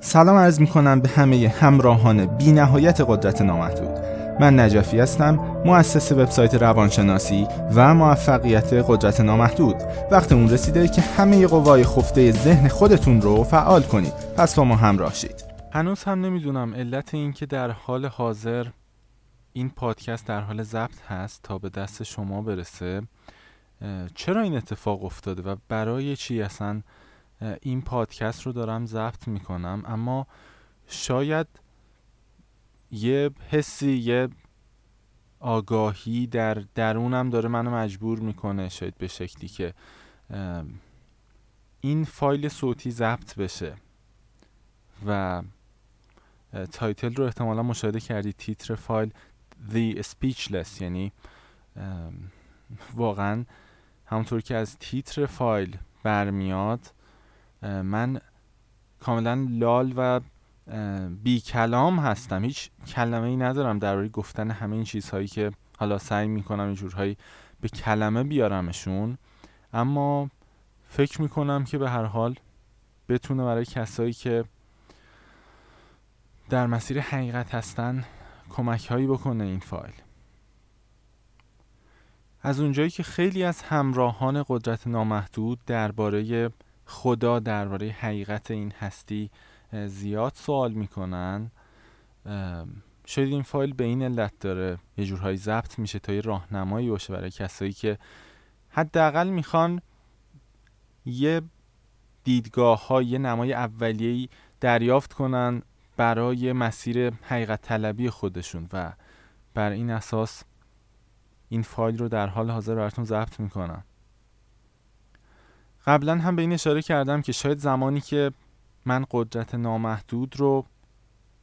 سلام عرض می کنم به همه همراهان بی نهایت قدرت نامحدود. من نجفی هستم مؤسس وبسایت روانشناسی و موفقیت قدرت نامحدود. وقت اون رسیده که همه قوای خفته ذهن خودتون رو فعال کنید. پس با ما همراه شید. هنوز هم نمی‌دونم علت این که در حال حاضر این پادکست در حال ضبط هست تا به دست شما برسه. چرا این اتفاق افتاده و برای چی اصلا این پادکست رو دارم ضبط می‌کنم اما شاید یه حسی یه آگاهی در درونم داره منو مجبور می‌کنه شاید به شکلی که این فایل صوتی ضبط بشه و title رو احتمالا مشاهده کردید تیتر فایل The Speechless یعنی واقعا همونطور که از تیتر فایل برمیاد من کاملا لال و بی کلام هستم. هیچ کلمه ای ندارم در گفتن همه این چیزهایی که حالا سعی می‌کنم این جورهایی به کلمه بیارمشون. اما فکر می‌کنم که به هر حال بتونه برای کسایی که در مسیر حقیقت هستن کمک هایی بکنه این فایل. از اونجایی که خیلی از همراهان قدرت نامحدود درباره خدا درباره حقیقت این هستی زیاد سوال می‌کنن. شاید این فایل به این علت داره یه جورهایی ضبط میشه تا یه راهنمایی باشه برای کسایی که حداقل می‌خوان یه دیدگاه ها یه نمای اولیه‌ای دریافت کنن برای مسیر حقیقت طلبی خودشون و بر این اساس این فایل رو در حال حاضر براتون ضبط می‌کنم. قبلا هم به این اشاره کردم که شاید زمانی که من قدرت نامحدود رو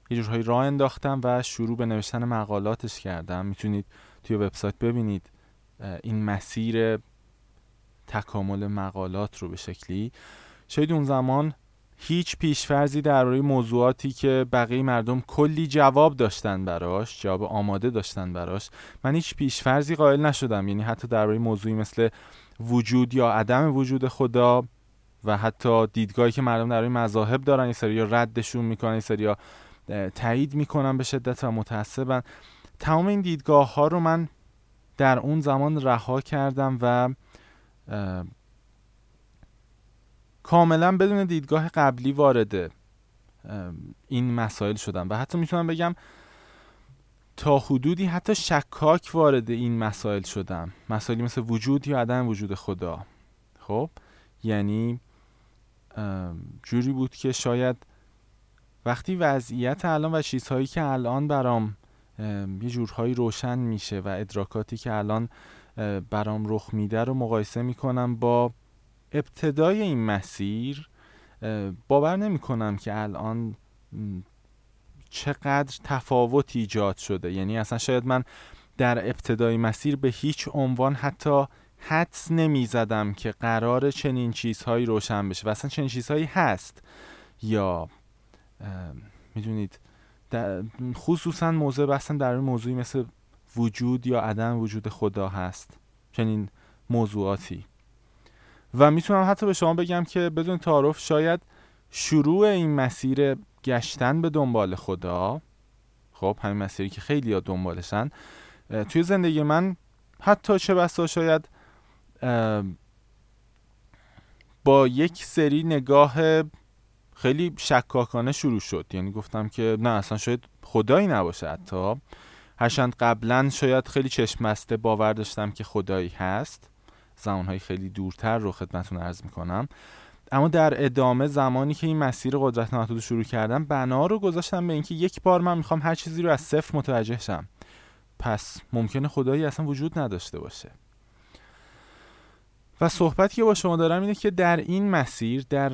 یه جورهایی راه انداختم و شروع به نوشتن مقالاتش کردم. می‌تونید توی وبسایت ببینید این مسیر تکامل مقالات رو به شکلی. شاید اون زمان هیچ پیشفرزی درباره موضوعاتی که بقیه مردم کلی جواب داشتن براش جواب آماده داشتن براش من هیچ پیشفرزی قائل نشدم. یعنی حتی درباره موضوعی مثل وجود یا عدم وجود خدا و حتی دیدگاهی که مردم در این مذاهب دارن این سری ردشون می‌کنن این سری تایید می‌کنن به شدت و متعصبن. تمام این دیدگاه ها رو من در اون زمان رها کردم و کاملا بدون دیدگاه قبلی وارد این مسائل شدم. و حتی می‌تونم بگم تا حدودی حتی شکاک وارد این مسائل شدم. مسائلی مثل وجود یا عدم وجود خدا. خب؟ یعنی جوری بود که شاید وقتی وضعیت الان و چیزهایی که الان برام یه جورهایی روشن میشه و ادراکاتی که الان برام رخ میده رو مقایسه می‌کنم با ابتدای این مسیر باور نمی کنم که الان چقدر تفاوت ایجاد شده. یعنی اصلا شاید من در ابتدای مسیر به هیچ عنوان حتی حدس نمی زدم که قرار چنین چیزهایی روشن بشه. و اصلا چنین چیزهایی هست. یا می‌دونید خصوصا موضوع بحثم در موضوعی مثل وجود یا عدم وجود خدا هست. چنین موضوعاتی. و می‌تونم حتی به شما بگم که بدون تعارف شاید شروع این مسیر گشتن به دنبال خدا. خب همین مسیری که خیلی ها دنبالشن. توی زندگی من حتی چه بسا شاید با یک سری نگاه خیلی شکاکانه شروع شد. یعنی گفتم که نه اصلا شاید خدایی نباشه حتی. هرچند قبلا شاید خیلی چشم باور داشتم که خدایی هست. زمانهای خیلی دورتر رو خدمتون عرض می‌کنم. اما در ادامه زمانی که این مسیر قدرت محدود شروع کردم بنا رو گذاشتم به اینکه یک بار من می‌خوام هر چیزی رو از صفر متوجه شم. پس ممکنه خدایی اصلا وجود نداشته باشه. و صحبتی که با شما دارم اینه که در این مسیر در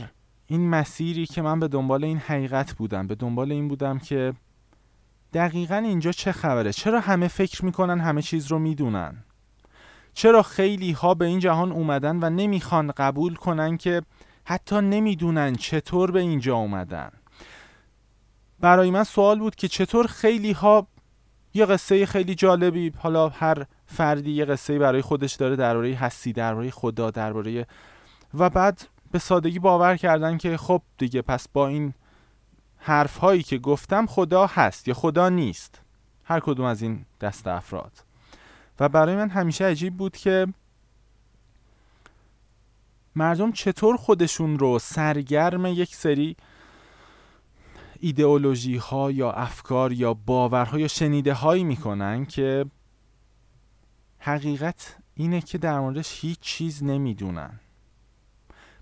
این مسیری که من به دنبال این حقیقت بودم به دنبال این بودم که دقیقا اینجا چه خبره؟ چرا همه فکر می‌کنن همه چیز رو می‌دونن؟ چرا خیلی ها به این جهان اومدن و نمی‌خوان قبول کنن که حتی نمی‌دونن چطور به اینجا اومدن. برای من سوال بود که چطور خیلی ها یه قصه خیلی جالبی حالا هر فردی یه قصه برای خودش داره درباره هستی درباره خدا درباره و بعد به سادگی باور کردن که خب دیگه پس با این حرف هایی که گفتم خدا هست یا خدا نیست. هر کدوم از این دست افراد. و برای من همیشه عجیب بود که مردم چطور خودشون رو سرگرم یک سری ایدئولوژی ها یا افکار یا باورها یا شنیده هایی می‌کنن که حقیقت اینه که در موردش هیچ چیز نمی‌دونن.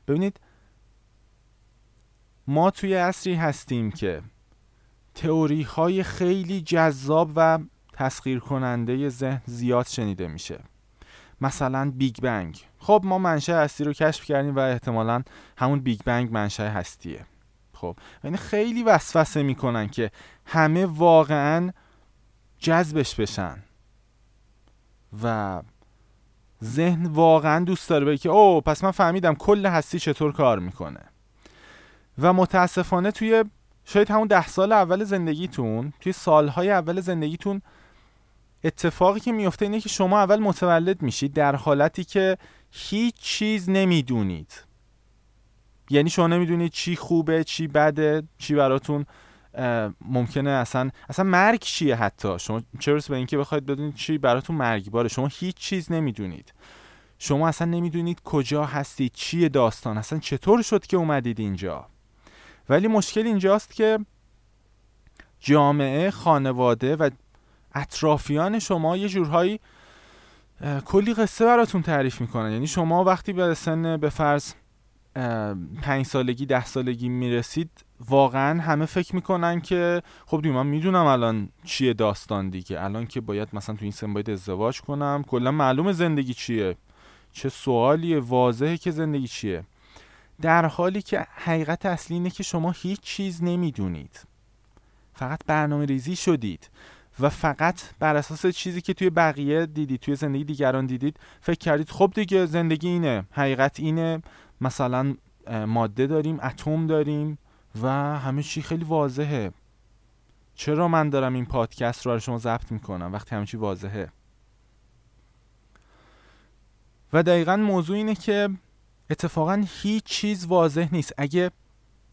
ببینید ما توی عصری هستیم که تئوری های خیلی جذاب و تسخیر کننده ذهن زیاد شنیده میشه. مثلا بیگ بنگ. خب ما منشأ هستی رو کشف کردیم و احتمالا همون بیگ بنگ منشأ هستیه. خب یعنی خیلی وسوسه می‌کنن که همه واقعا جذبش بشن. و ذهن واقعا دوست داره بگه که او پس من فهمیدم کل هستی چطور کار می‌کنه. و متاسفانه توی شاید همون ده سال اول زندگیتون توی سالهای اول زندگیتون اتفاقی که میفته اینه که شما اول متولد میشید در حالتی که هیچ چیز نمی‌دونید. یعنی شما نمی‌دونید چی خوبه چی بده چی براتون ممکنه اصلا اصلا مرگ چیه حتی؟ شما چه به اینکه بخواید بدونید چی براتون مرگباره شما هیچ چیز نمی‌دونید. شما اصلا نمی‌دونید کجا هستید چیه داستان اصلا چطور شد که اومدید اینجا؟ ولی مشکل اینجاست که جامعه خانواده و اطرافیان شما یه جورهایی کلی قصه براتون تعریف می‌کنن یعنی شما وقتی به سن به فرض پنج سالگی ده سالگی می‌رسید واقعا همه فکر می‌کنن که خب دیگه من می‌دونم الان چیه داستان دیگه. الان که باید مثلا تو این سن باید ازدواج کنم. کلا معلوم زندگی چیه. چه سوالیه. واضحه که زندگی چیه. در حالی که حقیقت اصلی اینه که شما هیچ چیز نمی‌دونید. فقط برنامه ریزی شدید. و فقط بر اساس چیزی که توی بقیه دیدید توی زندگی دیگران دیدید فکر کردید خب دیگه زندگی اینه حقیقت اینه. مثلا ماده داریم اتم داریم و همه چی خیلی واضحه. چرا من دارم این پادکست رو برای شما ضبط می‌کنم وقتی همه چی واضحه؟ و دقیقا موضوع اینه که اتفاقا هیچ چیز واضح نیست. اگه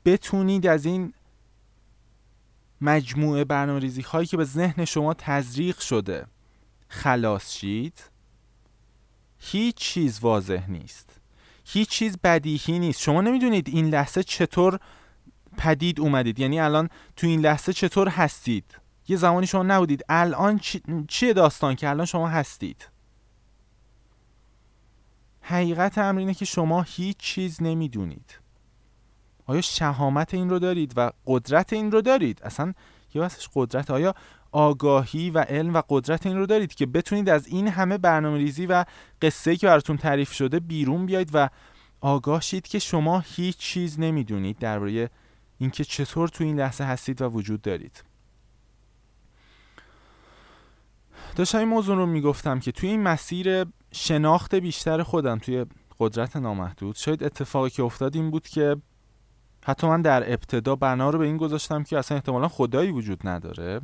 بتونید از این مجموعه برنامه ریزی هایی که به ذهن شما تزریق شده. خلاص شید. هیچ چیز واضح نیست. هیچ چیز بدیهی نیست. شما نمی‌دونید این لحظه چطور پدید اومدید. یعنی الان تو این لحظه چطور هستید. یه زمانی شما نبودید. الان چی... چیه داستان که الان شما هستید؟ حقیقت امر اینه که شما هیچ چیز نمی‌دونید. آیا شهامت این رو دارید و قدرت این رو دارید؟ اصلا یه واسش قدرت. آیا آگاهی و علم و قدرت این رو دارید که بتونید از این همه برنامه ریزی و قصه که براتون تعریف شده بیرون بیاید و آگاه شید که شما هیچ چیز نمی‌دونید درباره اینکه چطور تو این لحظه هستید و وجود دارید. داشتم این موضوع رو می‌گفتم که توی این مسیر شناخت بیشتر خودم توی قدرت نامحدود شاید اتفاقی که افتاد این بود که حتی من در ابتدا بنا رو به این گذاشتم که اصلا احتمالا خدایی وجود نداره.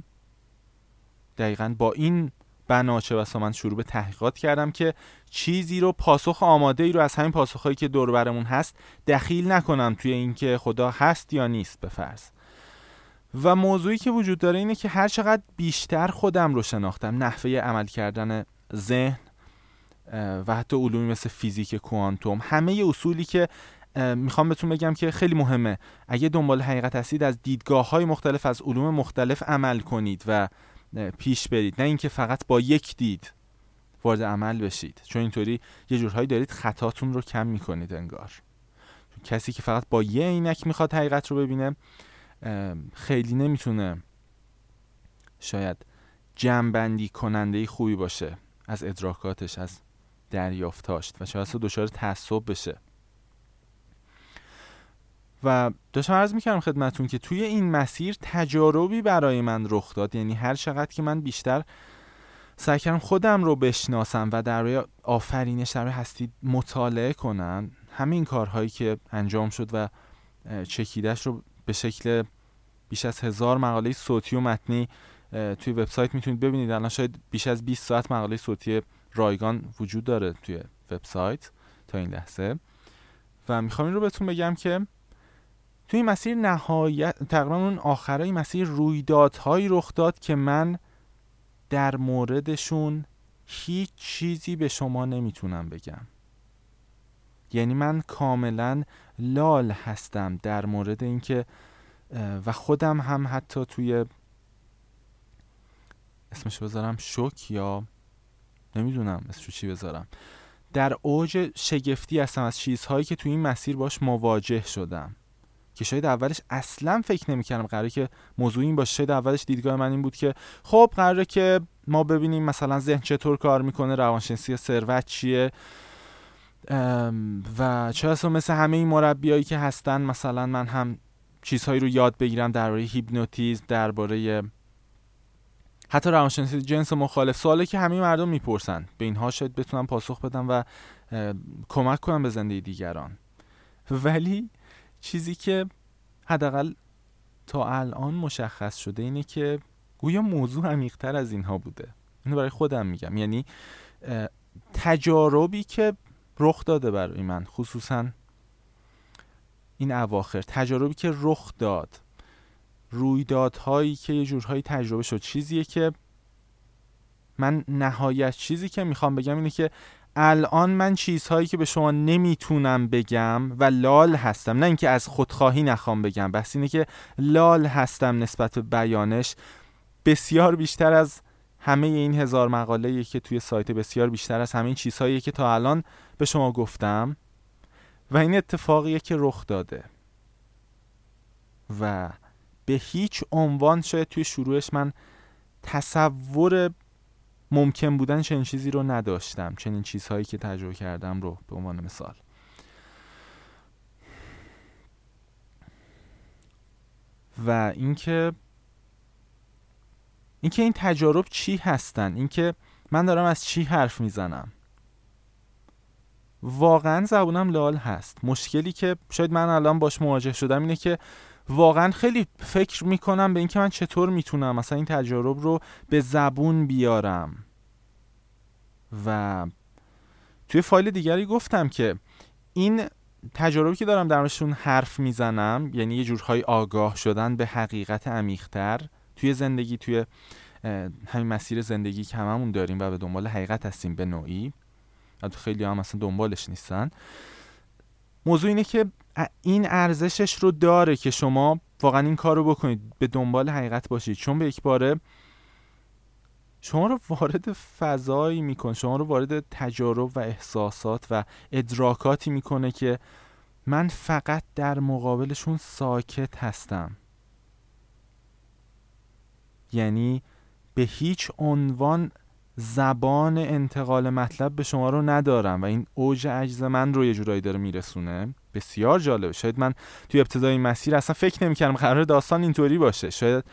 دقیقا با این بناچه واسه من شروع به تحقیقات کردم که چیزی رو پاسخ آماده ای رو از همین پاسخهایی که دور برمون هست دخیل نکنم توی اینکه خدا هست یا نیست به فرض. و موضوعی که وجود داره اینه که هر چقدر بیشتر خودم رو شناختم نحوه عمل کردن ذهن و حتی علومی مثل فیزیک کوانتوم همه اصولی که می‌خوام بهتون بگم که خیلی مهمه. اگه دنبال حقیقت هستید از دیدگاه های مختلف از علوم مختلف عمل کنید و پیش برید. نه اینکه فقط با یک دید وارد عمل بشید. چون اینطوری یه جورهایی دارید خطاتون رو کم می‌کنید انگار. کسی که فقط با یه عینک می‌خواد حقیقت رو ببینه خیلی نمی‌تونه شاید جمعبندی کننده خوبی باشه از ادراکاتش از دریافتاش و شاید دچار تعصب بشه. و داشتم عرض می‌کردم خدمتون که توی این مسیر تجاربی برای من رخ داد. یعنی هر چقدر که من بیشتر سعی کردم خودم رو بشناسم و در آفرینش در هستی مطالعه کنم همین کارهایی که انجام شد و چکیدش رو به شکل بیش از هزار مقاله صوتی و متنی توی وبسایت می‌تونید ببینید. الان شاید بیش از 20 ساعت مقاله صوتی رایگان وجود داره توی وبسایت تا این لحظه. و می‌خوام این رو بهتون بگم که توی مسیر نهایت تقریبا اون آخرای مسیر رویدادهایی رخ داد که من در موردشون هیچ چیزی به شما نمی‌تونم بگم. یعنی من کاملا لال هستم در مورد اینکه و خودم هم حتی توی اسمش بذارم شک یا نمی‌دونم اسمش چی بذارم. در اوج شگفتی هستم از چیزهایی که توی این مسیر باش مواجه شدم. که شاید اولش اصلا فکر نمی‌کردم. قراره که موضوع این باشه. شاید اولش دیدگاه من این بود که خب قراره که ما ببینیم مثلا ذهن چطور کار می‌کنه روانشناسی ثروت چیه. و چه اصلا مثل همه این مربیایی که هستن مثلا من هم چیزهایی رو یاد بگیرم درباره هیپنوتیزم درباره حتی روانشناسی جنس مخالف. سوالی که همه مردم می‌پرسن. به اینها شاید بتونم پاسخ بدم و کمک کنم به زندگی دیگران. ولی چیزی که حداقل تا الان مشخص شده اینه که گویا موضوع عمیقتر از اینها بوده. اینو برای خودم میگم. یعنی تجاربی که رخ داده برای من خصوصا این اواخر تجاربی که رخ داد رویدادهایی که یه جورهایی تجربه شد چیزیه که من نهایت چیزی که می‌خوام بگم اینه که الان من چیزهایی که به شما نمی‌تونم بگم و لال هستم. نه اینکه از خودخواهی نخوام بگم بس اینه که لال هستم نسبت به بیانش. بسیار بیشتر از همه این هزار مقاله که توی سایت بسیار بیشتر از همه این چیزهایی که تا الان به شما گفتم. و این اتفاقیه که رخ داده. و به هیچ عنوان شاید توی شروعش من تصور ممکن بودن چنین چیزی رو نداشتم. چنین چیزهایی که تجربه کردم رو به عنوان مثال. و اینکه اینکه این تجارب چی هستن؟ اینکه من دارم از چی حرف می‌زنم؟ واقعا زبونم لال هست. مشکلی که شاید من الان باش مواجه شدم اینه که واقعا خیلی فکر می‌کنم به اینکه من چطور می‌تونم مثلا این تجارب رو به زبون بیارم. و توی فایل دیگری گفتم که این تجاربی که دارم درمشون حرف می‌زنم یعنی یه جورهای آگاه شدن به حقیقت عمیقتر توی زندگی توی همین مسیر زندگی که هممون داریم و به دنبال حقیقت هستیم به نوعی. خیلی هم اصلا دنبالش نیستن. موضوع اینه که این ارزشش رو داره که شما واقعا این کار رو بکنید. به دنبال حقیقت باشید. چون به یک باره شما رو وارد فضایی می‌کنه. شما رو وارد تجارب و احساسات و ادراکاتی می‌کنه که من فقط در مقابلشون ساکت هستم. یعنی به هیچ عنوان زبان انتقال مطلب به شما رو ندارم و این اوج عجز من رو یه جورایی داره میرسونه. بسیار جالبه. شاید من توی ابتدای مسیر اصلا فکر نمی‌کردم قرار داستان اینطوری باشه. شاید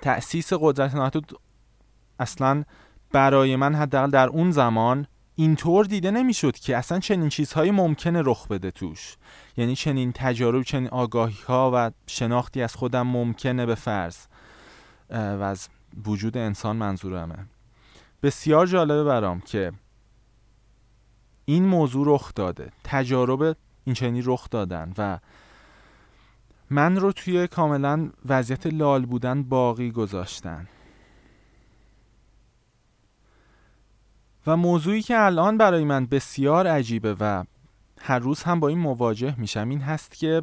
تأسیس قدرت محدود اصلا برای من حداقل در اون زمان اینطور دیده نمی‌شد که اصلا چنین چیزهایی ممکنه رخ بده توش. یعنی چنین تجارب چنین آگاهی ها و شناختی از خودم ممکنه به فرض و از وجود انسان منظورمه. بسیار جالبه برام که این موضوع رخ داده. تجارب این چنین رخ دادن و من رو توی کاملا وضعیت لال بودن باقی گذاشتن. و موضوعی که الان برای من بسیار عجیبه و هر روز هم با این مواجه میشم این هست که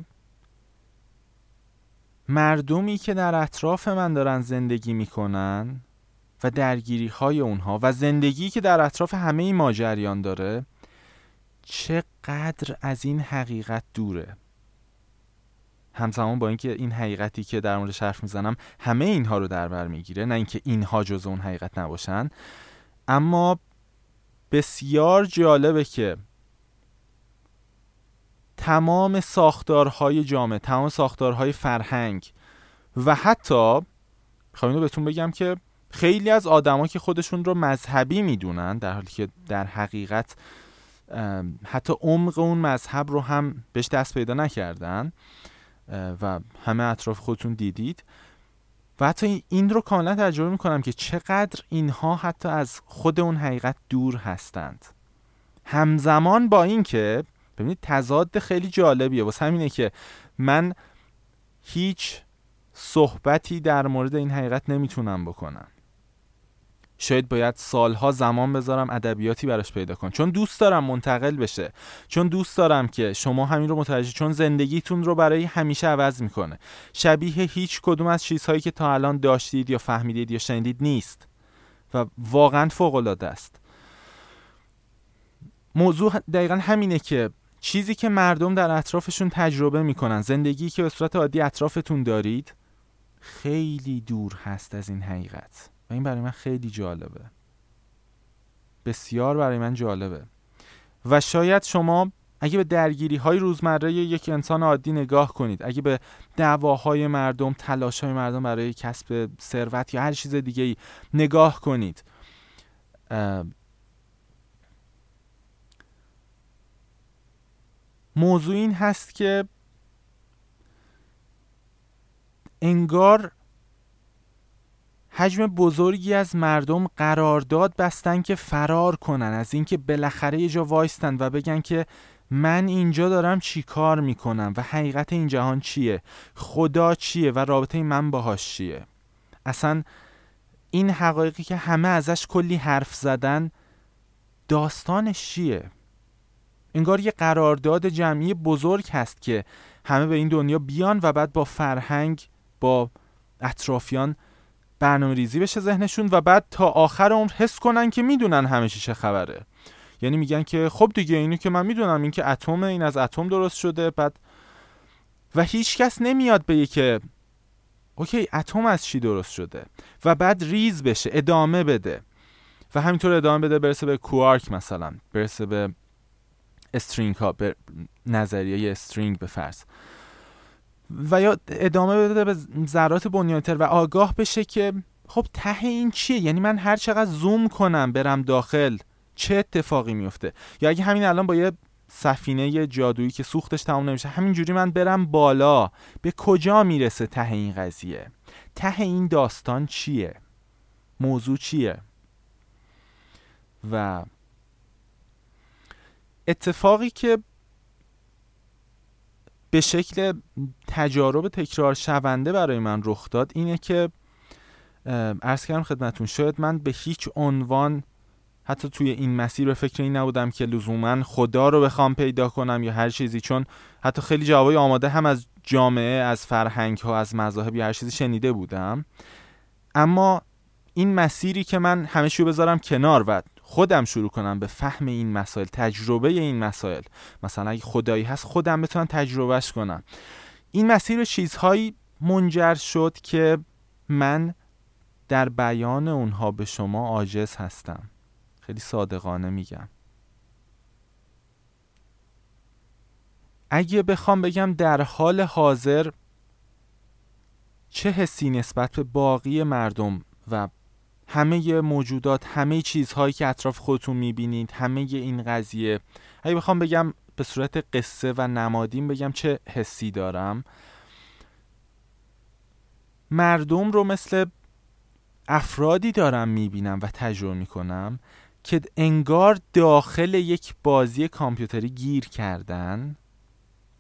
مردمی که در اطراف من دارن زندگی می‌کنن و درگیری های اونها و زندگی که در اطراف همه این ماجریان داره چقدر از این حقیقت دوره؟ همزمان با اینکه این حقیقتی که در مورد حرف می‌زنم همه اینها رو در بر می‌گیره نه اینکه اینها جز اون حقیقت نباشن. اما بسیار جالبه که تمام ساختارهای جامعه تمام ساختارهای فرهنگ و حتی خواهیم رو بهتون بگم که خیلی از آدما که خودشون رو مذهبی می‌دونن در حالی که در حقیقت حتی عمق اون مذهب رو هم بهش دست پیدا نکردن و همه اطراف خودتون دیدید. و حتی این رو کاملا تجربه می‌کنم که چقدر اینها حتی از خود اون حقیقت دور هستند. همزمان با اینکه ببینید تضاد خیلی جالبیه. واسه همینه که من هیچ صحبتی در مورد این حقیقت نمی‌تونم بکنم. شاید باید سالها زمان بذارم ادبیاتی براش پیدا کنم. چون دوست دارم منتقل بشه. چون دوست دارم که شما همین رو متوجه چون زندگیتون رو برای همیشه عوض می‌کنه. شبیه هیچ کدوم از چیزهایی که تا الان داشتید یا فهمیدید یا شنیدید نیست. و واقعا فوق العاده است. موضوع دقیقا همینه که چیزی که مردم در اطرافشون تجربه می‌کنن زندگی که به صورت عادی اطرافتون دارید خیلی دور هست از این حقیقت. و این برای من خیلی جالبه. بسیار برای من جالبه. و شاید شما اگه به درگیری های روزمره یک انسان عادی نگاه کنید اگه به دعواهای مردم تلاش های مردم برای کسب ثروت یا هر چیز دیگه ای نگاه کنید موضوع این هست که انگار حجم بزرگی از مردم قرارداد بستن که فرار کنن از اینکه بالاخره یه جا وایستن و بگن که من اینجا دارم چی کار می‌کنم و حقیقت این جهان چیه؟ خدا چیه و رابطه من باهاش چیه؟ اصلا این حقایقی که همه ازش کلی حرف زدن داستانش چیه؟ انگار یه قرارداد جمعی بزرگ هست که همه به این دنیا بیان و بعد با فرهنگ با اطرافیان برنامه ریزی بشه ذهنشون و بعد تا آخر عمر حس کنن که می‌دونن همه چی چه خبره. یعنی میگن که خب دیگه اینو که من می‌دونم این که اتم این از اتم درست شده بعد و هیچ کس نمیاد بگه که okay اتم از چی درست شده؟ و بعد ریز بشه ادامه بده. و همینطور ادامه بده برسه به کوارک مثلا برسه به string ها به نظریه string به فرض. و یا ادامه بده به ذرات بنیادی تر و آگاه بشه که خب ته این چیه؟ یعنی من هر چقدر زوم کنم برم داخل چه اتفاقی میفته؟ یا اگه همین الان با یه سفینه جادویی که سوختش تمام نمیشه همینجوری من برم بالا به کجا می‌رسه ته این قضیه؟ ته این داستان چیه؟ موضوع چیه؟ و اتفاقی که به شکل تجارب تکرار شونده برای من رخ داد اینه که ارز کردم خدمتون شاید من به هیچ عنوان حتی توی این مسیر به فکر این نبودم که لزوما خدا رو بخوام پیدا کنم یا هر چیزی چون حتی خیلی جوابای آماده هم از جامعه از فرهنگ ها از مذاهب یا هر چیزی شنیده بودم. اما این مسیری که من همه بذارم کنار و خودم شروع کنم به فهم این مسائل تجربه این مسائل. مثلا اگه خدایی هست خودم بتونم تجربهش کنم. این مسیر چیزهایی منجر شد که من در بیان اونها به شما عاجز هستم. خیلی صادقانه میگم. اگه بخوام بگم در حال حاضر چه حسی نسبت به باقی مردم و همه موجودات همه چیزهایی که اطراف خودتون می‌بینید همه این قضیه. اگه بخوام بگم به صورت قصه و نمادین بگم چه حسی دارم. مردم رو مثل افرادی دارم می‌بینم و تجربه می‌کنم که انگار داخل یک بازی کامپیوتری گیر کردن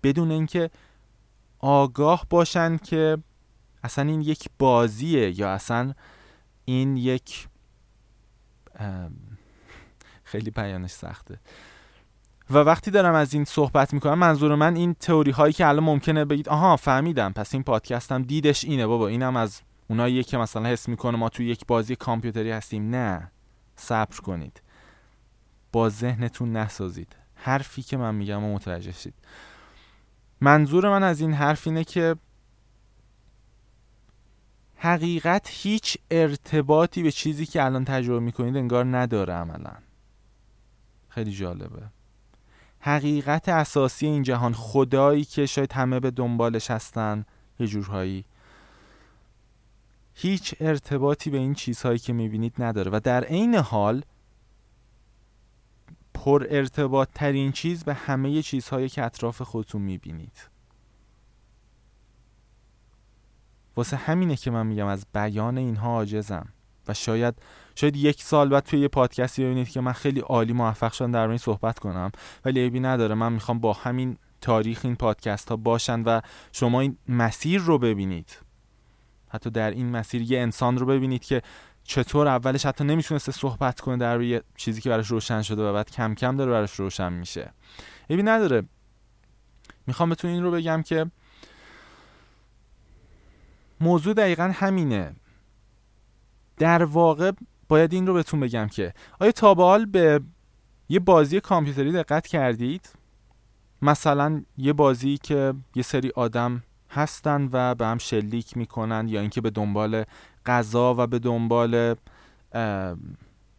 بدون اینکه آگاه باشن که اصلا این یک بازیه یا اصلا این یک خیلی بیانش سخته. و وقتی دارم از این صحبت می‌کنم منظور من این تئوری هایی که الان ممکنه بگید آها فهمیدم پس این پادکستم دیدش اینه بابا اینم از اونایی که مثلا حس می‌کنه ما توی یک بازی کامپیوتری هستیم. نه صبر کنید. با ذهنتون نسازید. حرفی که من میگم و متوجه شید. منظور من از این حرف اینه که حقیقت هیچ ارتباطی به چیزی که الان تجربه می‌کنید انگار نداره عملا. خیلی جالبه. حقیقت اساسی این جهان خدایی که شاید همه به دنبالش هستن یه جورهایی. هیچ ارتباطی به این چیزهایی که می‌بینید نداره و در عین حال پر ارتباط ترین چیز به همه چیزهایی که اطراف خودتون می‌بینید. واسه همینه که من میگم از بیان اینها عاجزم. و شاید شاید یک سال بعد توی یه پادکستی ببینید که من خیلی عالی موفق شدم در این صحبت کنم ولی عیبی نداره. من می‌خوام با همین تاریخ این پادکست ها باشن و شما این مسیر رو ببینید. حتی در این مسیر یه انسان رو ببینید که چطور اولش حتی نمی‌تونسته صحبت کنه در روی چیزی که براش روشن شده و بعد کم کم داره براش روشن میشه. عیبی نداره. می‌خوام بهتون این رو بگم که موضوع دقیقا همینه. در واقع باید این رو بهتون بگم که آیا تا به حال به یه بازی کامپیوتری دقت کردید؟ مثلا یه بازی که یه سری آدم هستن و به هم شلیک می‌کنن یا اینکه به دنبال غذا و به دنبال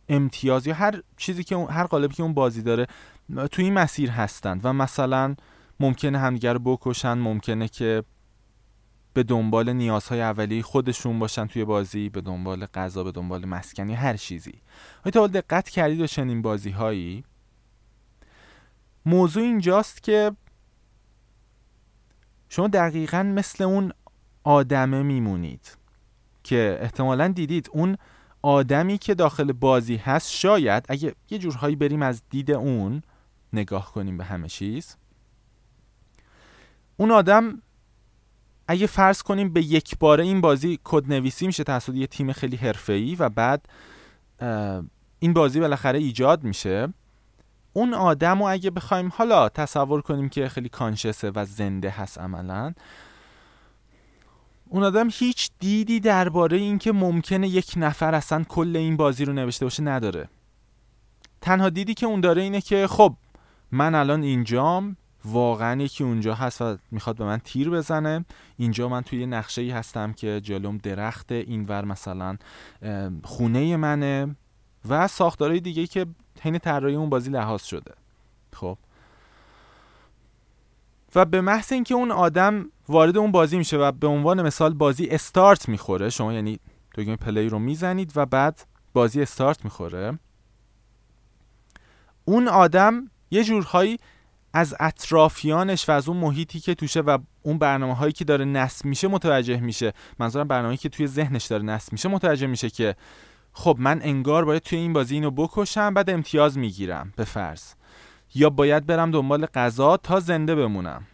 امتیاز یا هر چیزی که هر قالبی که اون بازی داره تو این مسیر هستند و مثلا ممکنه همدیگر رو بکشن ممکنه که به دنبال نیازهای اولیه خودشون باشن توی بازی به دنبال غذا به دنبال مسکنی هر چیزی. آیا تا دقت کردید و چنین بازی هایی موضوع اینجاست که شما دقیقا مثل اون آدمه میمونید که احتمالا دیدید اون آدمی که داخل بازی هست شاید اگه یه جورهایی بریم از دید اون نگاه کنیم به همه چیز اون آدم اگه فرض کنیم به یک باره این بازی کد نویسی میشه توسط یه تیم خیلی حرفه‌ای و بعد این بازی بالاخره ایجاد میشه اون آدم و اگه بخوایم حالا تصور کنیم که خیلی کانشسه و زنده هست عملا اون آدم هیچ دیدی درباره اینکه ممکنه یک نفر اصلا کل این بازی رو نوشته باشه نداره. تنها دیدی که اون داره اینه که خب من الان اینجام واقعا یکی اونجا هست و می‌خواد به من تیر بزنه. اینجا من توی نقشه ای هستم که جلوم درخت اینور مثلا خونه منه و ساختارهای دیگه که حین طراحی اون بازی لحاظ شده. خب. و به محض اینکه اون آدم وارد اون بازی میشه و به عنوان مثال بازی استارت می‌خوره شما یعنی دکمه پلی رو می‌زنید و بعد بازی استارت می‌خوره اون آدم یه جورهایی از اطرافیانش و از اون محیطی که توشه و اون برنامه هایی که داره نصب میشه متوجه میشه. منظورم برنامه‌ای که توی ذهنش داره نصب میشه متوجه میشه که خب من انگار باید توی این بازی اینو بکشم بعد امتیاز می‌گیرم به فرض. یا باید برم دنبال غذا تا زنده بمونم.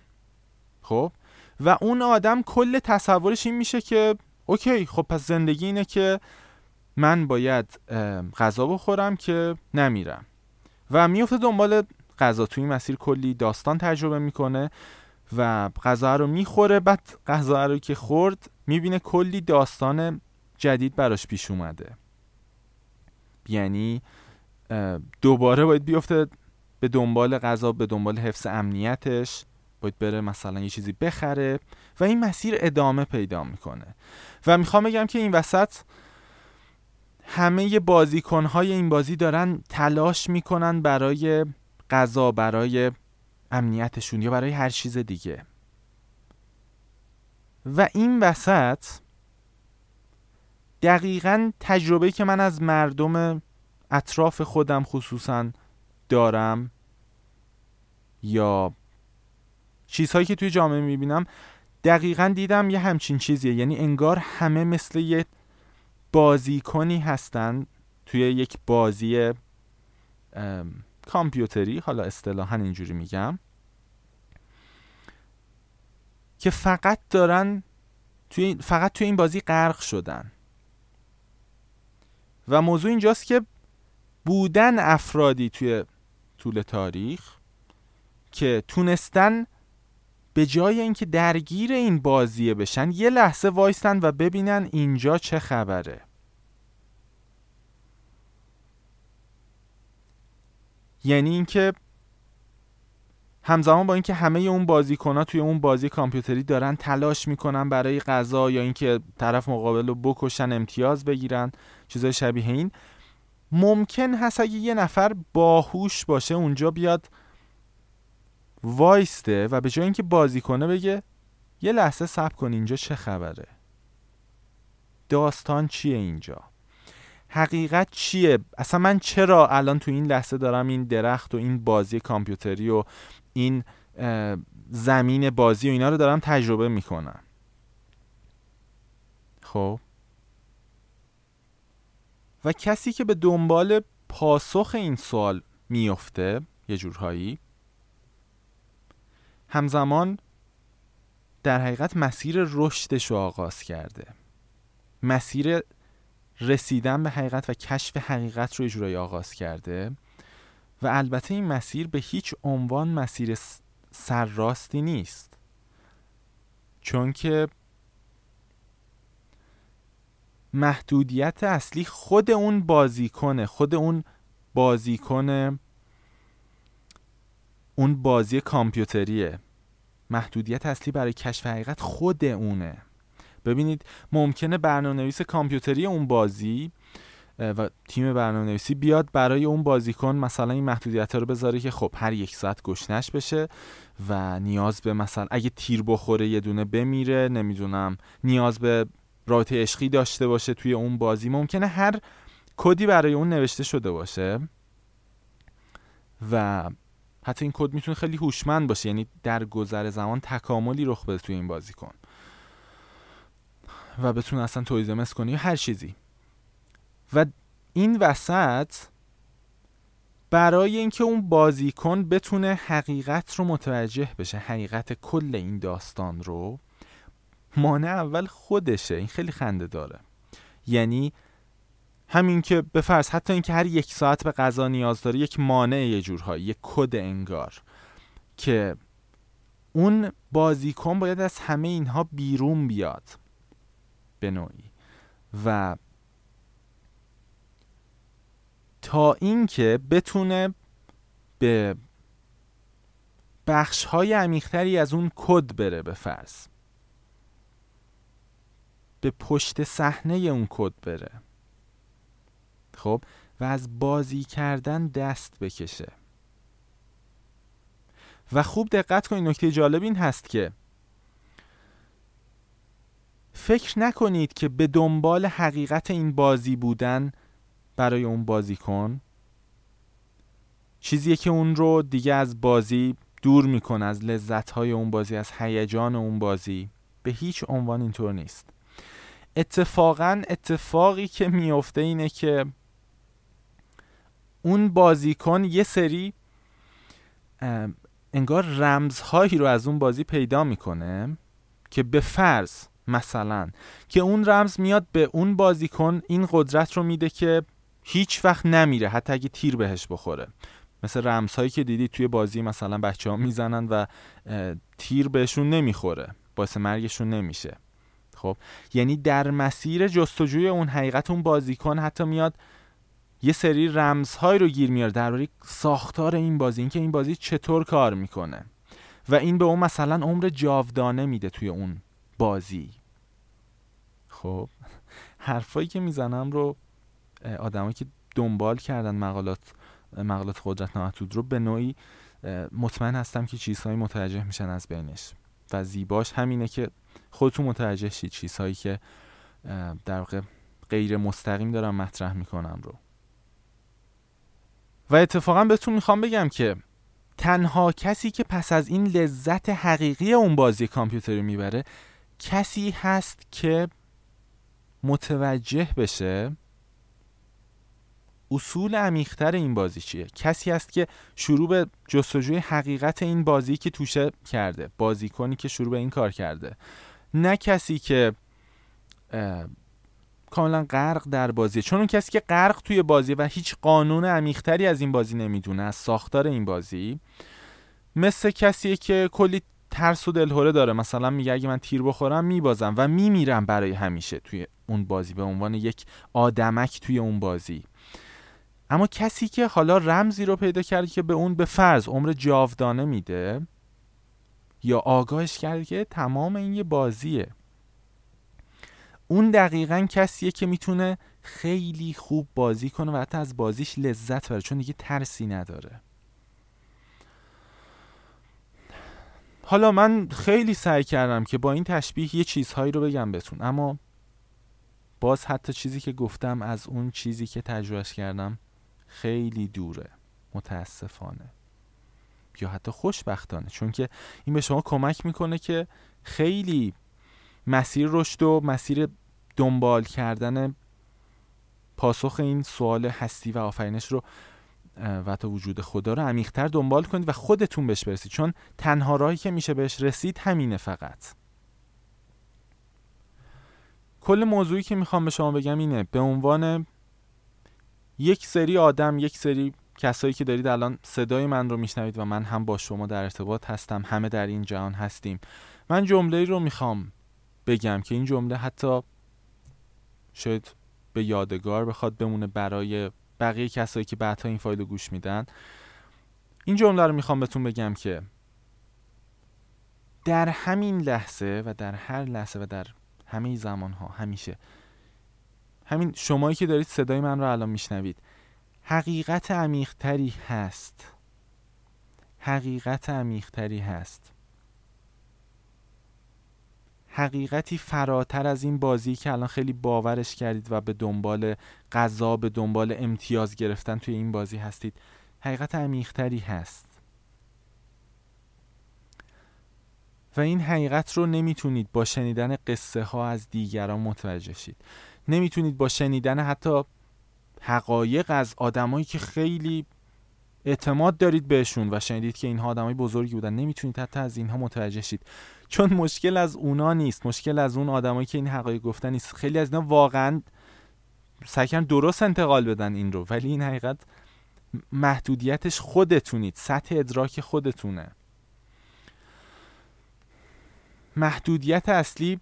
خب؟ و اون آدم کل تصورش این میشه که اوکی خب پس زندگی اینه که من باید غذا بخورم که نمیرم. و میفته دنبال غذا توی مسیر کلی داستان تجربه می‌کنه و غذا رو می‌خوره. بعد غذا رو که خورد می‌بینه کلی داستان جدید براش پیش اومده. یعنی دوباره باید بیفته به دنبال غذا به دنبال حفظ امنیتش. باید بره مثلا یه چیزی بخره و این مسیر ادامه پیدا می‌کنه. و می‌خوام بگم که این وسط همه بازیکنهای این بازی دارن تلاش می‌کنن برای غذا برای امنیتشون یا برای هر چیز دیگه. و این وسط دقیقا تجربه که من از مردم اطراف خودم خصوصا دارم یا چیزهایی که توی جامعه می‌بینم دقیقا دیدم یه همچین چیزیه. یعنی انگار همه مثل یه بازیکنی هستن توی یک بازی کامپیوتری حالا اصطلاحا اینجوری میگم که فقط دارن توی فقط توی این بازی غرق شدن. و موضوع اینجاست که بودن افرادی توی طول تاریخ که تونستن به جای اینکه درگیر این بازیه بشن یه لحظه وایستن و ببینن اینجا چه خبره. یعنی اینکه همزمان با اینکه همه اون بازیکنها توی اون بازی کامپیوتری دارن تلاش می‌کنن برای غذا یا اینکه طرف مقابل رو بکشن امتیاز بگیرن چیزای شبیه این ممکن هست اگه یه نفر باهوش باشه اونجا بیاد وایسته و به جای اینکه بازی کنه بگه یه لحظه صبر کن اینجا چه خبره؟ داستان چیه اینجا؟ حقیقت چیه؟ اصلا من چرا الان تو این لحظه دارم این درخت و این بازی کامپیوتری و این زمین بازی و اینا رو دارم تجربه می‌کنم. خب؟ و کسی که به دنبال پاسخ این سوال میفته یه جورهایی همزمان در حقیقت مسیر رشدش رو آغاز کرده. مسیر رسیدن به حقیقت و کشف حقیقت رو اجرای آغاز کرده. و البته این مسیر به هیچ عنوان مسیر سرراستی نیست. چون که محدودیت اصلی خود اون بازیکنه خود اون بازیکن اون بازی کامپیوتریه. محدودیت اصلی برای کشف حقیقت خود اونه. ببینید ممکنه برنامه نویس کامپیوتری اون بازی و تیم برنامه نویسی بیاد برای اون بازیکن مثلا این محدودیت رو بذاره که خب هر یک ساعت گشنش بشه و نیاز به مثلا اگه تیر بخوره یه دونه بمیره نمی‌دونم نیاز به رابطه عشقی داشته باشه توی اون بازی. ممکنه هر کدی برای اون نوشته شده باشه و حتی این کد می‌تونه خیلی هوشمند باشه یعنی در گذر زمان تکاملی رخ بده توی این بازیکن. و بتونه اصلا تویز مثل کنه یا هر چیزی. و این وسط برای اینکه اون بازیکن بتونه حقیقت رو متوجه بشه حقیقت کل این داستان رو مانع اول خودشه. این خیلی خنده داره. یعنی همین که به فرض حتی اینکه هر یک ساعت به غذا نیاز داره یک مانع یه جورهایی یک کد انگار که اون بازیکن باید از همه اینها بیرون بیاد. به نوعی. و تا اینکه بتونه به بخش های عمیقتری از اون کد بره به فرض به پشت صحنه اون کد بره خب؟ و از بازی کردن دست بکشه. و خوب دقت کنید نکته جالب این هست که فکر نکنید که به دنبال حقیقت این بازی بودن برای اون بازی کن. چیزیه که اون رو دیگه از بازی دور می‌کنه از لذت اون بازی از هیجان اون بازی. به هیچ عنوان اینطور نیست. اتفاقا اتفاقی که میفته اینه که اون بازیکن یه سری انگار رمزهایی رو از اون بازی پیدا می‌کنه که به فرض مثلا که اون رمز میاد به اون بازیکن این قدرت رو میده که هیچ وقت نمیره حتی اگه تیر بهش بخوره. مثل رمزهایی که دیدی توی بازی مثلا بچه ها می‌زنن و تیر بهشون نمی‌خوره باعث مرگشون نمیشه. خب یعنی در مسیر جستجوی اون حقیقت اون بازیکن حتی میاد یه سری رمزهایی رو گیر میاره درباره ساختار این بازی اینکه این بازی چطور کار می‌کنه. و این به اون مثلا عمر جاودانه میده توی اون بازی. خب حرفایی که می‌زنم رو آدمایی که دنبال کردن مقالات مقالات قدرت نامحدود رو به نوعی مطمئن هستم که چیزهایی متوجه میشن از بینش. و زیباش همینه که خودتون متوجه شید چیزهایی که در واقع غیر مستقیم دارم مطرح می‌کنم رو. و اتفاقا بهتون می‌خوام بگم که تنها کسی که پس از این لذت حقیقی اون بازی کامپیوتری می‌بره کسی هست که متوجه بشه اصول عمیقتر این بازی چیه. کسی هست که شروع به جستجوی حقیقت این بازی که توشه کرده بازیکنی که شروع به این کار کرده. نه کسی که کاملا غرق در بازی چون اون کسی که غرق توی بازی و هیچ قانون عمیقتری از این بازی نمی‌دونه از ساختار این بازی. مثل کسیه که کلی ترس و دلهوره داره. مثلا میگه اگه من تیر بخورم میبازم و میمیرم برای همیشه توی اون بازی به عنوان یک آدمک توی اون بازی. اما کسی که حالا رمزی رو پیدا کرده که به اون به فرض عمر جاودانه میده یا آگاهش کرده که تمام این یه بازیه. اون دقیقا کسیه که می‌تونه خیلی خوب بازی کنه و حتی از بازیش لذت بره چون دیگه ترسی نداره. حالا من خیلی سعی کردم که با این تشبیه یه چیزهایی رو بگم بهتون. اما باز حتی چیزی که گفتم از اون چیزی که تجربهش کردم خیلی دوره. متاسفانه. یا حتی خوشبختانه. چون که این به شما کمک می‌کنه که خیلی مسیر رشد و مسیر دنبال کردن پاسخ این سوال هستی و آفرینش رو و تا وجود خدا رو عمیقتر دنبال کنید و خودتون بهش برسید. چون تنها راهی که میشه بهش رسید همینه فقط. کل موضوعی که می‌خوام به شما بگم اینه به عنوان یک سری آدم یک سری کسایی که دارید الان صدای من رو میشنوید و من هم با شما در ارتباط هستم همه در این جهان هستیم. من جمله رو می‌خوام بگم که این جمله حتی شاید به یادگار بخواد بمونه برای بقیه کسایی که بعدها این فایل رو گوش میدن. این جمله رو می‌خوام بهتون بگم که در همین لحظه و در هر لحظه و در همه زمان ها همیشه. همین شمایی که دارید صدای من رو الان میشنوید. حقیقت عمیقتری هست. حقیقت عمیقتری هست. حقیقتی فراتر از این بازی که الان خیلی باورش کردید و به دنبال غذا به دنبال امتیاز گرفتن توی این بازی هستید. حقیقت عمیقتری هست. و این حقیقت رو نمی‌تونید با شنیدن قصه ها از دیگران متوجه شید. نمی‌تونید با شنیدن حتی حقایق از آدمایی که خیلی اعتماد دارید بهشون و شنیدید که اینها آدمای بزرگی بودن. نمی‌تونید حتی از اینها متوجه شید. چون مشکل از اونا نیست. مشکل از اون آدمایی که این حقایق گفتن نیست. خیلی از اینا واقعا سعی درست انتقال بدن این رو. ولی این حقیقت محدودیتش خودتونید. سطح ادراک خودتونه. محدودیت اصلی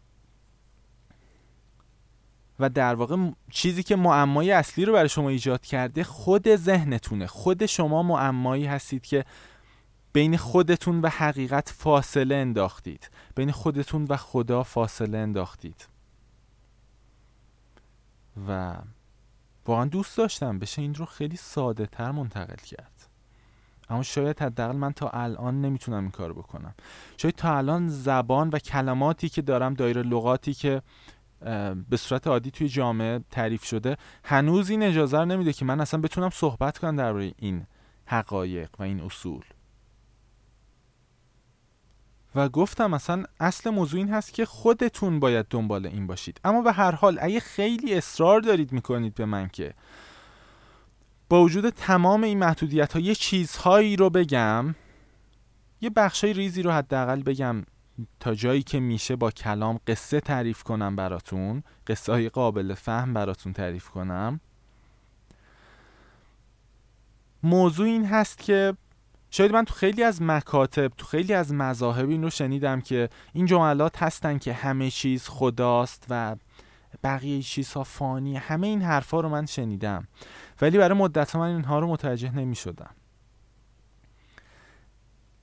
و در واقع چیزی که معمای اصلی رو برای شما ایجاد کرده خود ذهنتونه. خود شما معمایی هستید که بین خودتون و حقیقت فاصله انداختید. بین خودتون و خدا فاصله انداختید. و واقعا دوست داشتم بشه این رو خیلی ساده تر منتقل کرد. اما شاید حداقل من تا الان نمی‌تونم این کار بکنم. شاید تا الان زبان و کلماتی که دارم دایره لغاتی که به صورت عادی توی جامعه تعریف شده. هنوز این اجازه رو نمیده که من اصلا بتونم صحبت کنم درباره این حقایق و این اصول. و گفتم مثلا اصل موضوع این هست که خودتون باید دنبال این باشید. اما به هر حال اگه خیلی اصرار دارید می‌کنید به من که با وجود تمام این محدودیت ها یه چیزهایی رو بگم یه بخشای ریزی رو حداقل بگم تا جایی که میشه با کلام قصه تعریف کنم براتون قصه های قابل فهم براتون تعریف کنم. موضوع این هست که شاید من تو خیلی از مکاتب تو خیلی از مذاهب این رو شنیدم که این جملات هستن که همه چیز خداست و بقیه چیزها فانی همه این حرفا رو من شنیدم. ولی برای مدت من اینها رو متوجه نمی شدم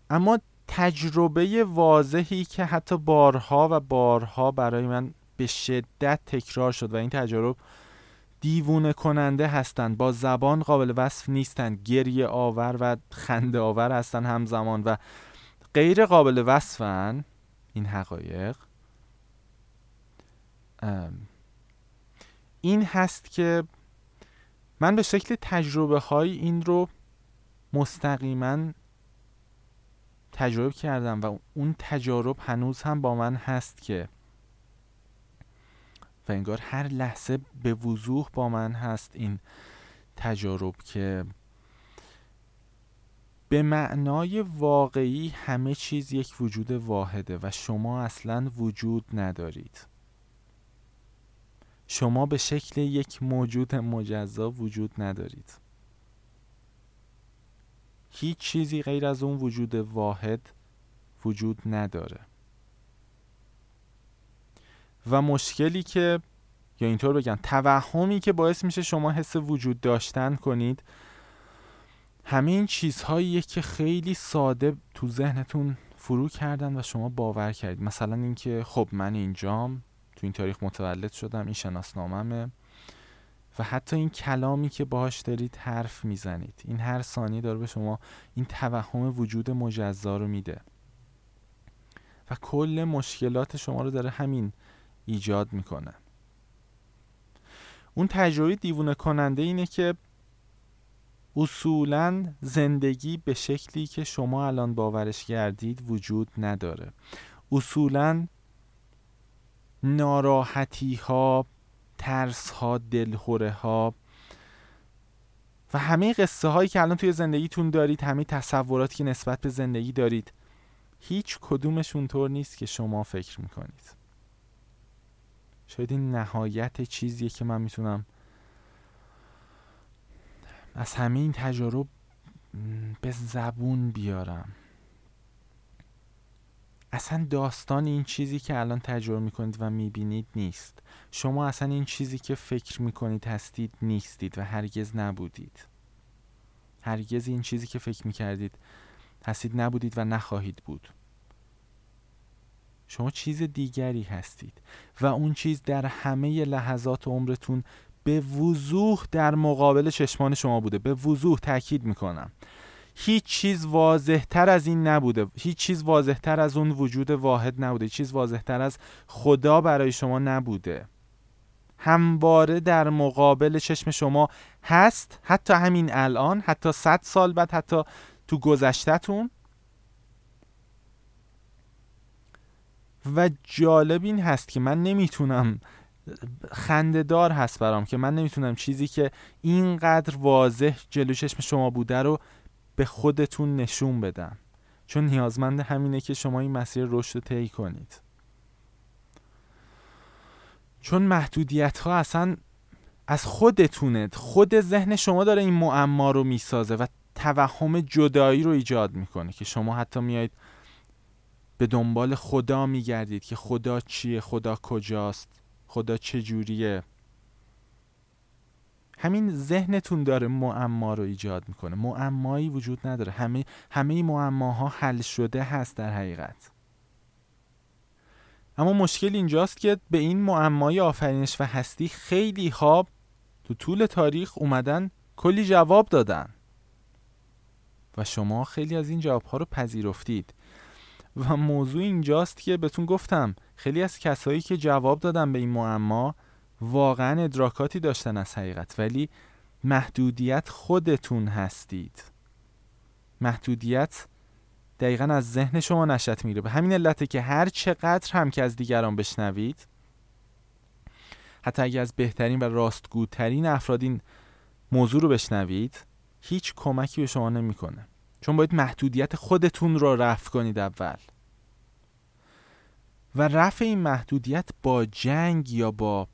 اما تجربه واضحی که حتی بارها و بارها برای من به شدت تکرار شد و این تجارب دیوونه کننده هستند. با زبان قابل وصف نیستند. گریه آور و خنده آور هستند همزمان و غیر قابل وصفن. این حقایق. این هست که من به شکل تجربه های این رو مستقیما تجربه کردم و اون تجارب هنوز هم با من هست که و انگار هر لحظه به وضوح با من هست این تجارب که به معنای واقعی همه چیز یک وجود واحده و شما اصلا وجود ندارید. شما به شکل یک موجود مجزا وجود ندارید. هیچ چیزی غیر از اون وجود واحد وجود نداره. و مشکلی که یا اینطور بگم توهمی که باعث میشه شما حس وجود داشتن کنید همه این چیزهایی که خیلی ساده تو ذهنتون فرو کردن و شما باور کردید. مثلا اینکه خب من اینجام تو این تاریخ متولد شدم این شناسناممه. و حتی این کلامی که باهاش دارید حرف می‌زنید. این هر ثانیه داره به شما این توهم وجود مجزا رو میده. و کل مشکلات شما رو داره همین ایجاد می‌کنه. اون تجربه دیوونه کننده اینه که اصولا زندگی به شکلی که شما الان باورش کردید وجود نداره. اصولا ناراحتی ها ترس ها دلهوره ها. و همه قصه هایی که الان توی زندگیتون دارید همه تصوراتی که نسبت به زندگی دارید هیچ کدومش اونطور نیست که شما فکر می‌کنید. شاید این نهایت چیزیه که من می‌تونم از همه این تجارب به زبون بیارم. اصلا داستان این چیزی که الان تجربه می‌کنید و می‌بینید نیست. شما اصلا این چیزی که فکر می‌کنید هستید نیستید و هرگز نبودید. هرگز این چیزی که فکر می‌کردید هستید نبودید و نخواهید بود. شما چیز دیگری هستید و اون چیز در همه لحظات عمرتون به وضوح در مقابل چشمان شما بوده. به وضوح تاکید می‌کنم. هیچ چیز واضح تر از این نبوده. هیچ چیز واضح تر از اون وجود واحد نبوده. هیچ چیز واضح تر از خدا برای شما نبوده. همواره در مقابل چشم شما هست. حتی همین الان حتی صد سال بعد حتی تو گذشتهتون. و جالب این هست که من نمی‌تونم خندهدار هست برام که من نمی‌تونم چیزی که اینقدر واضح جلو چشم شما بوده رو به خودتون نشون بدم چون نیازمند همینه که شما این مسیر رشد رو طی کنید. چون محدودیت ها اصلا از خودتونه خود ذهن شما داره این معما رو می‌سازه و توهم جدایی رو ایجاد می‌کنه که شما حتی میایید به دنبال خدا میگردید که خدا چیه خدا کجاست خدا چجوریه. همین ذهنتون داره معما رو ایجاد می‌کنه. معمایی وجود نداره. همه همه معماها حل شده هست در حقیقت. اما مشکل اینجاست که به این معمای آفرینش و هستی خیلی ها تو طول تاریخ اومدن کلی جواب دادن. و شما خیلی از این جواب ها رو پذیرفتید. و موضوع اینجاست که بهتون گفتم خیلی از کسایی که جواب دادن به این معما واقعا ادراکاتی داشتن از حقیقت ولی محدودیت خودتون هستید. محدودیت دقیقا از ذهن شما نشت میره به همین علته که هر چقدر هم که از دیگران بشنوید حتی اگر از بهترین و راستگوترین افراد این موضوع رو بشنوید هیچ کمکی به شما نمی‌کنه. چون باید محدودیت خودتون رو رفع کنید اول. و رفع این محدودیت با جنگ یا با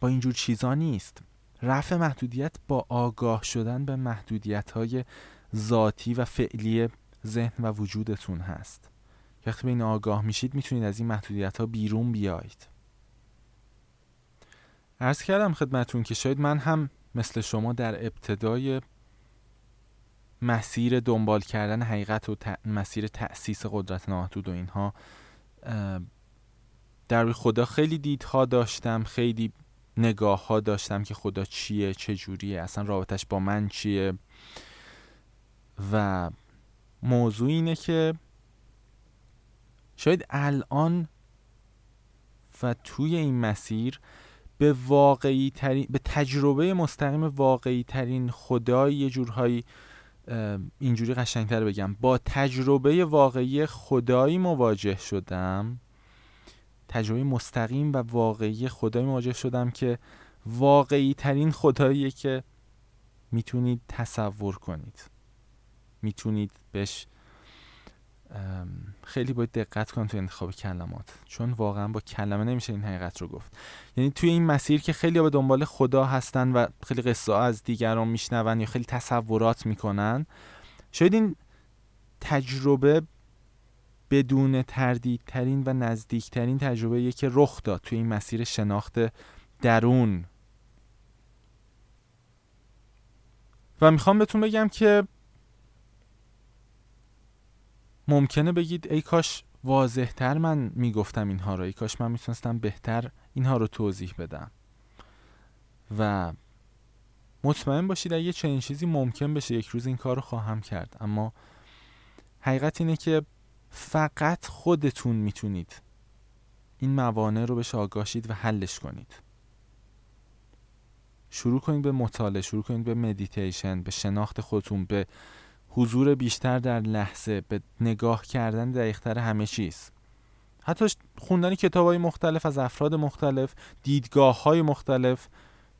با اینجور چیزا نیست. رفع محدودیت با آگاه شدن به محدودیت های ذاتی و فعلی ذهن و وجودتون هست. وقتی به این آگاه میشید می‌تونید از این محدودیت ها بیرون بیایید. ارز کردم خدمتون که شاید من هم مثل شما در ابتدای مسیر دنبال کردن حقیقت و مسیر تأسیس قدرت نامحدود و اینها در خدا خیلی دیدها داشتم خیلی نگاه ها داشتم که خدا چیه چه جوریه اصلا رابطش با من چیه. و موضوع اینه که شاید الان و توی این مسیر به واقعی ترین به تجربه مستقیم واقعی ترین خدای یه جورهایی اینجوری قشنگتر بگم. با تجربه واقعی خدایی مواجه شدم. تجربه مستقیم و واقعی خدایی مواجه شدم که واقعی ترین خداییه که می‌تونید تصور کنید. می‌تونید بهش خیلی باید دقت کنید تو انتخاب کلمات. چون واقعا با کلمه نمیشه این حقیقت رو گفت. یعنی توی این مسیر که خیلی به دنبال خدا هستن و خیلی قصه از دیگران میشنون یا خیلی تصورات می‌کنن شاید این تجربه بدون تردیدترین و نزدیکترین تجربه که رخ داد توی این مسیر شناخت درون. و می‌خوام بهتون بگم که ممکنه بگید ای کاش واضحتر من می‌گفتم اینها رو ای کاش من می‌تونستم بهتر اینها رو توضیح بدم. و مطمئن باشید اگه چنین چیزی ممکن بشه یک روز این کار رو خواهم کرد. اما حقیقت اینه که فقط خودتون می‌تونید این موانع رو بهش آگاهشید و حلش کنید. شروع کنید به مطالعه شروع کنید به مدیتیشن به شناخت خودتون به حضور بیشتر در لحظه به نگاه کردن دقیقتر همه چیز. حتی خوندن کتاب های مختلف از افراد مختلف دیدگاه های مختلف.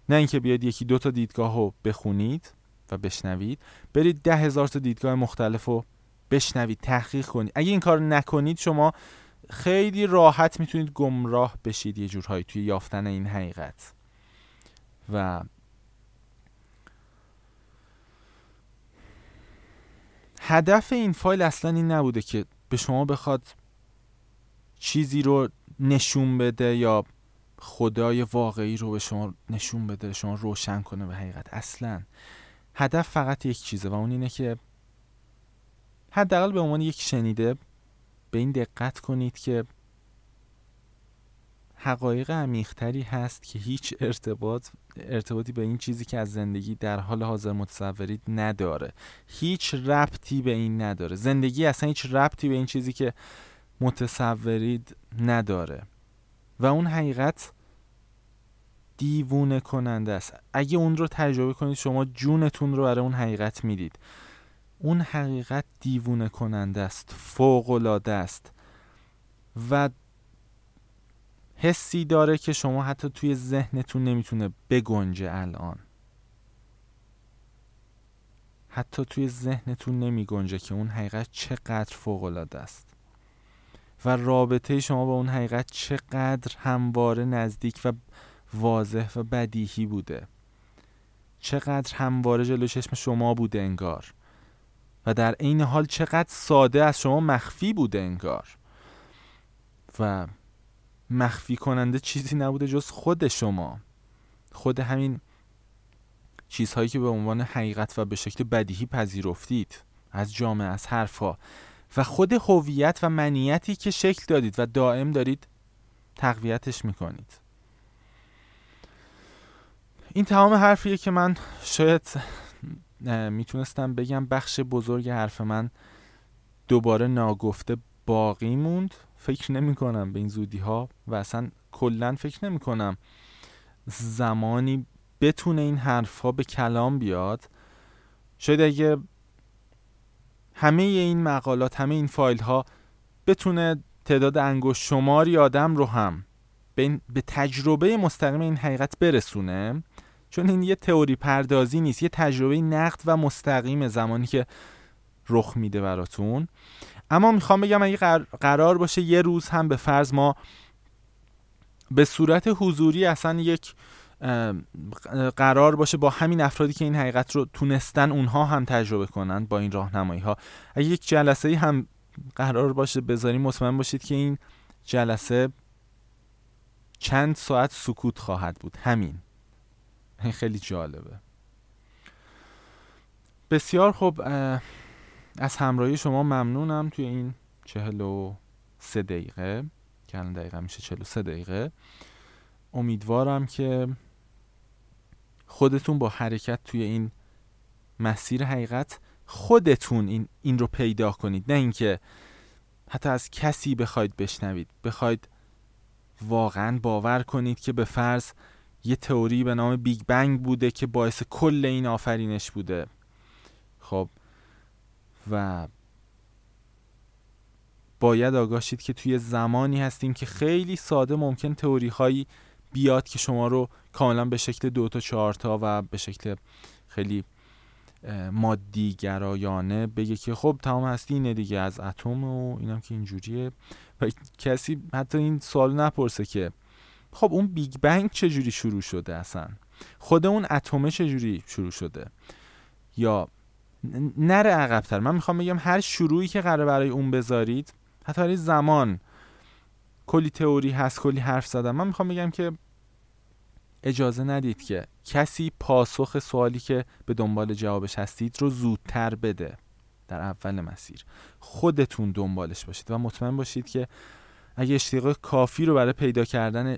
نه اینکه بیاید یکی دو تا دیدگاه رو بخونید و بشنوید. برید ده هزار تا دیدگاه مختلف رو بشنوید تحقیق کنید. اگه این کار نکنید شما خیلی راحت می‌تونید گمراه بشید یه جورهایی توی یافتن این حقیقت. و هدف این فایل اصلا این نبوده که به شما بخواد چیزی رو نشون بده یا خدای واقعی رو به شما نشون بده شما روشن کنه به حقیقت. اصلا هدف فقط یک چیزه و اون اینه که حداقل به عنوان یک شنیده به این دقت کنید که حقایق عمیقتری هست که هیچ ارتباط ارتباطی به این چیزی که از زندگی در حال حاضر متصورید نداره. هیچ ربطی به این نداره. زندگی اصلا هیچ ربطی به این چیزی که متصورید نداره. و اون حقیقت دیوونه کننده است. اگه اون رو تجربه کنید شما جونتون رو برای اون حقیقت می‌دید. اون حقیقت دیوونه کننده است فوق العاده است و حسی داره که شما حتی توی ذهنتون نمی‌تونه بگنجه الان. حتی توی ذهنتون نمی گنجه که اون حقیقت چقدر فوق العاده است و رابطه شما با اون حقیقت چقدر همواره نزدیک و واضح و بدیهی بوده. چقدر همواره جلو چشم شما بوده انگار. و در عین حال چقدر ساده از شما مخفی بوده انگار. و مخفی کننده چیزی نبوده جز خود شما. خود همین چیزهایی که به عنوان حقیقت و به شکل بدیهی پذیرفتید. از جامعه از حرفها. و خود هویت و منیتی که شکل دادید و دائم دارید تقویتش می‌کنید. این تمام حرفیه که من شاید می‌تونستم بگم بخش بزرگ حرف من دوباره ناگفته باقی موند. فکر نمی کنم به این زودی ها و اصلا کلا فکر نمی کنم زمانی بتونه این حرف ها به کلام بیاد. شاید اگه همه این مقالات همه این فایل ها بتونه تعداد انگشت شماری آدم رو هم به, به تجربه مستقیم این حقیقت برسونه چون این یه تئوری پردازی نیست یه تجربه نقد و مستقیم زمانی که رخ میده براتون. اما می‌خوام بگم اگه قرار باشه یه روز هم به فرض ما به صورت حضوری اصلا یک قرار باشه با همین افرادی که این حقیقت رو تونستن اونها هم تجربه کنن با این راهنمایی ها اگه یک جلسه هم قرار باشه بذاریم مطمئن باشید که این جلسه چند ساعت سکوت خواهد بود. همین. خیلی جالبه. بسیار خوب از همراهی شما ممنونم توی این چهل و سه دقیقه که الان دقیقه میشه چهل و سه دقیقه. امیدوارم که خودتون با حرکت توی این مسیر حقیقت خودتون این, این رو پیدا کنید. نه اینکه حتی از کسی بخواید بشنوید. بخواید واقعا باور کنید که به فرض یه تئوری به نام بیگ بنگ بوده که باعث کل این آفرینش بوده. خب و باید آگاه شید که توی زمانی هستیم که خیلی ساده ممکن تئوری هایی بیاد که شما رو کاملا به شکل دو تا چهار تا و به شکل خیلی مادی گرایانه بگه که خب تمام هستی اینه دیگه از اتم و اینم که اینجوریه. و کسی حتی این سوال نپرسه که خب اون بیگ بنگ چجوری شروع شده اصلا؟ خود اون اتمه چجوری شروع شده؟ یا نره عقبتر. من می‌خوام بگم هر شروعی که قرار برای اون بذارید حتی زمان کلی تئوری هست کلی حرف زدم. من می‌خوام بگم که اجازه ندید که کسی پاسخ سوالی که به دنبال جوابش هستید رو زودتر بده در اول مسیر. خودتون دنبالش باشید و مطمئن باشید که اگه اشتیاق کافی رو برای پیدا کردن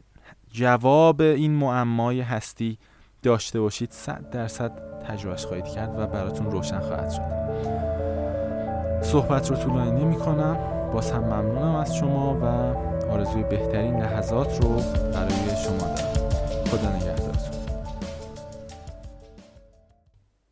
جواب این معمای هستی داشته باشید صد درصد تجربهش خواهید کرد و براتون روشن خواهد شد. صحبت رو طولانی نمی کنم. باز هم ممنونم از شما و آرزوی بهترین لحظات رو برای شما دارم. خدا نگهدار.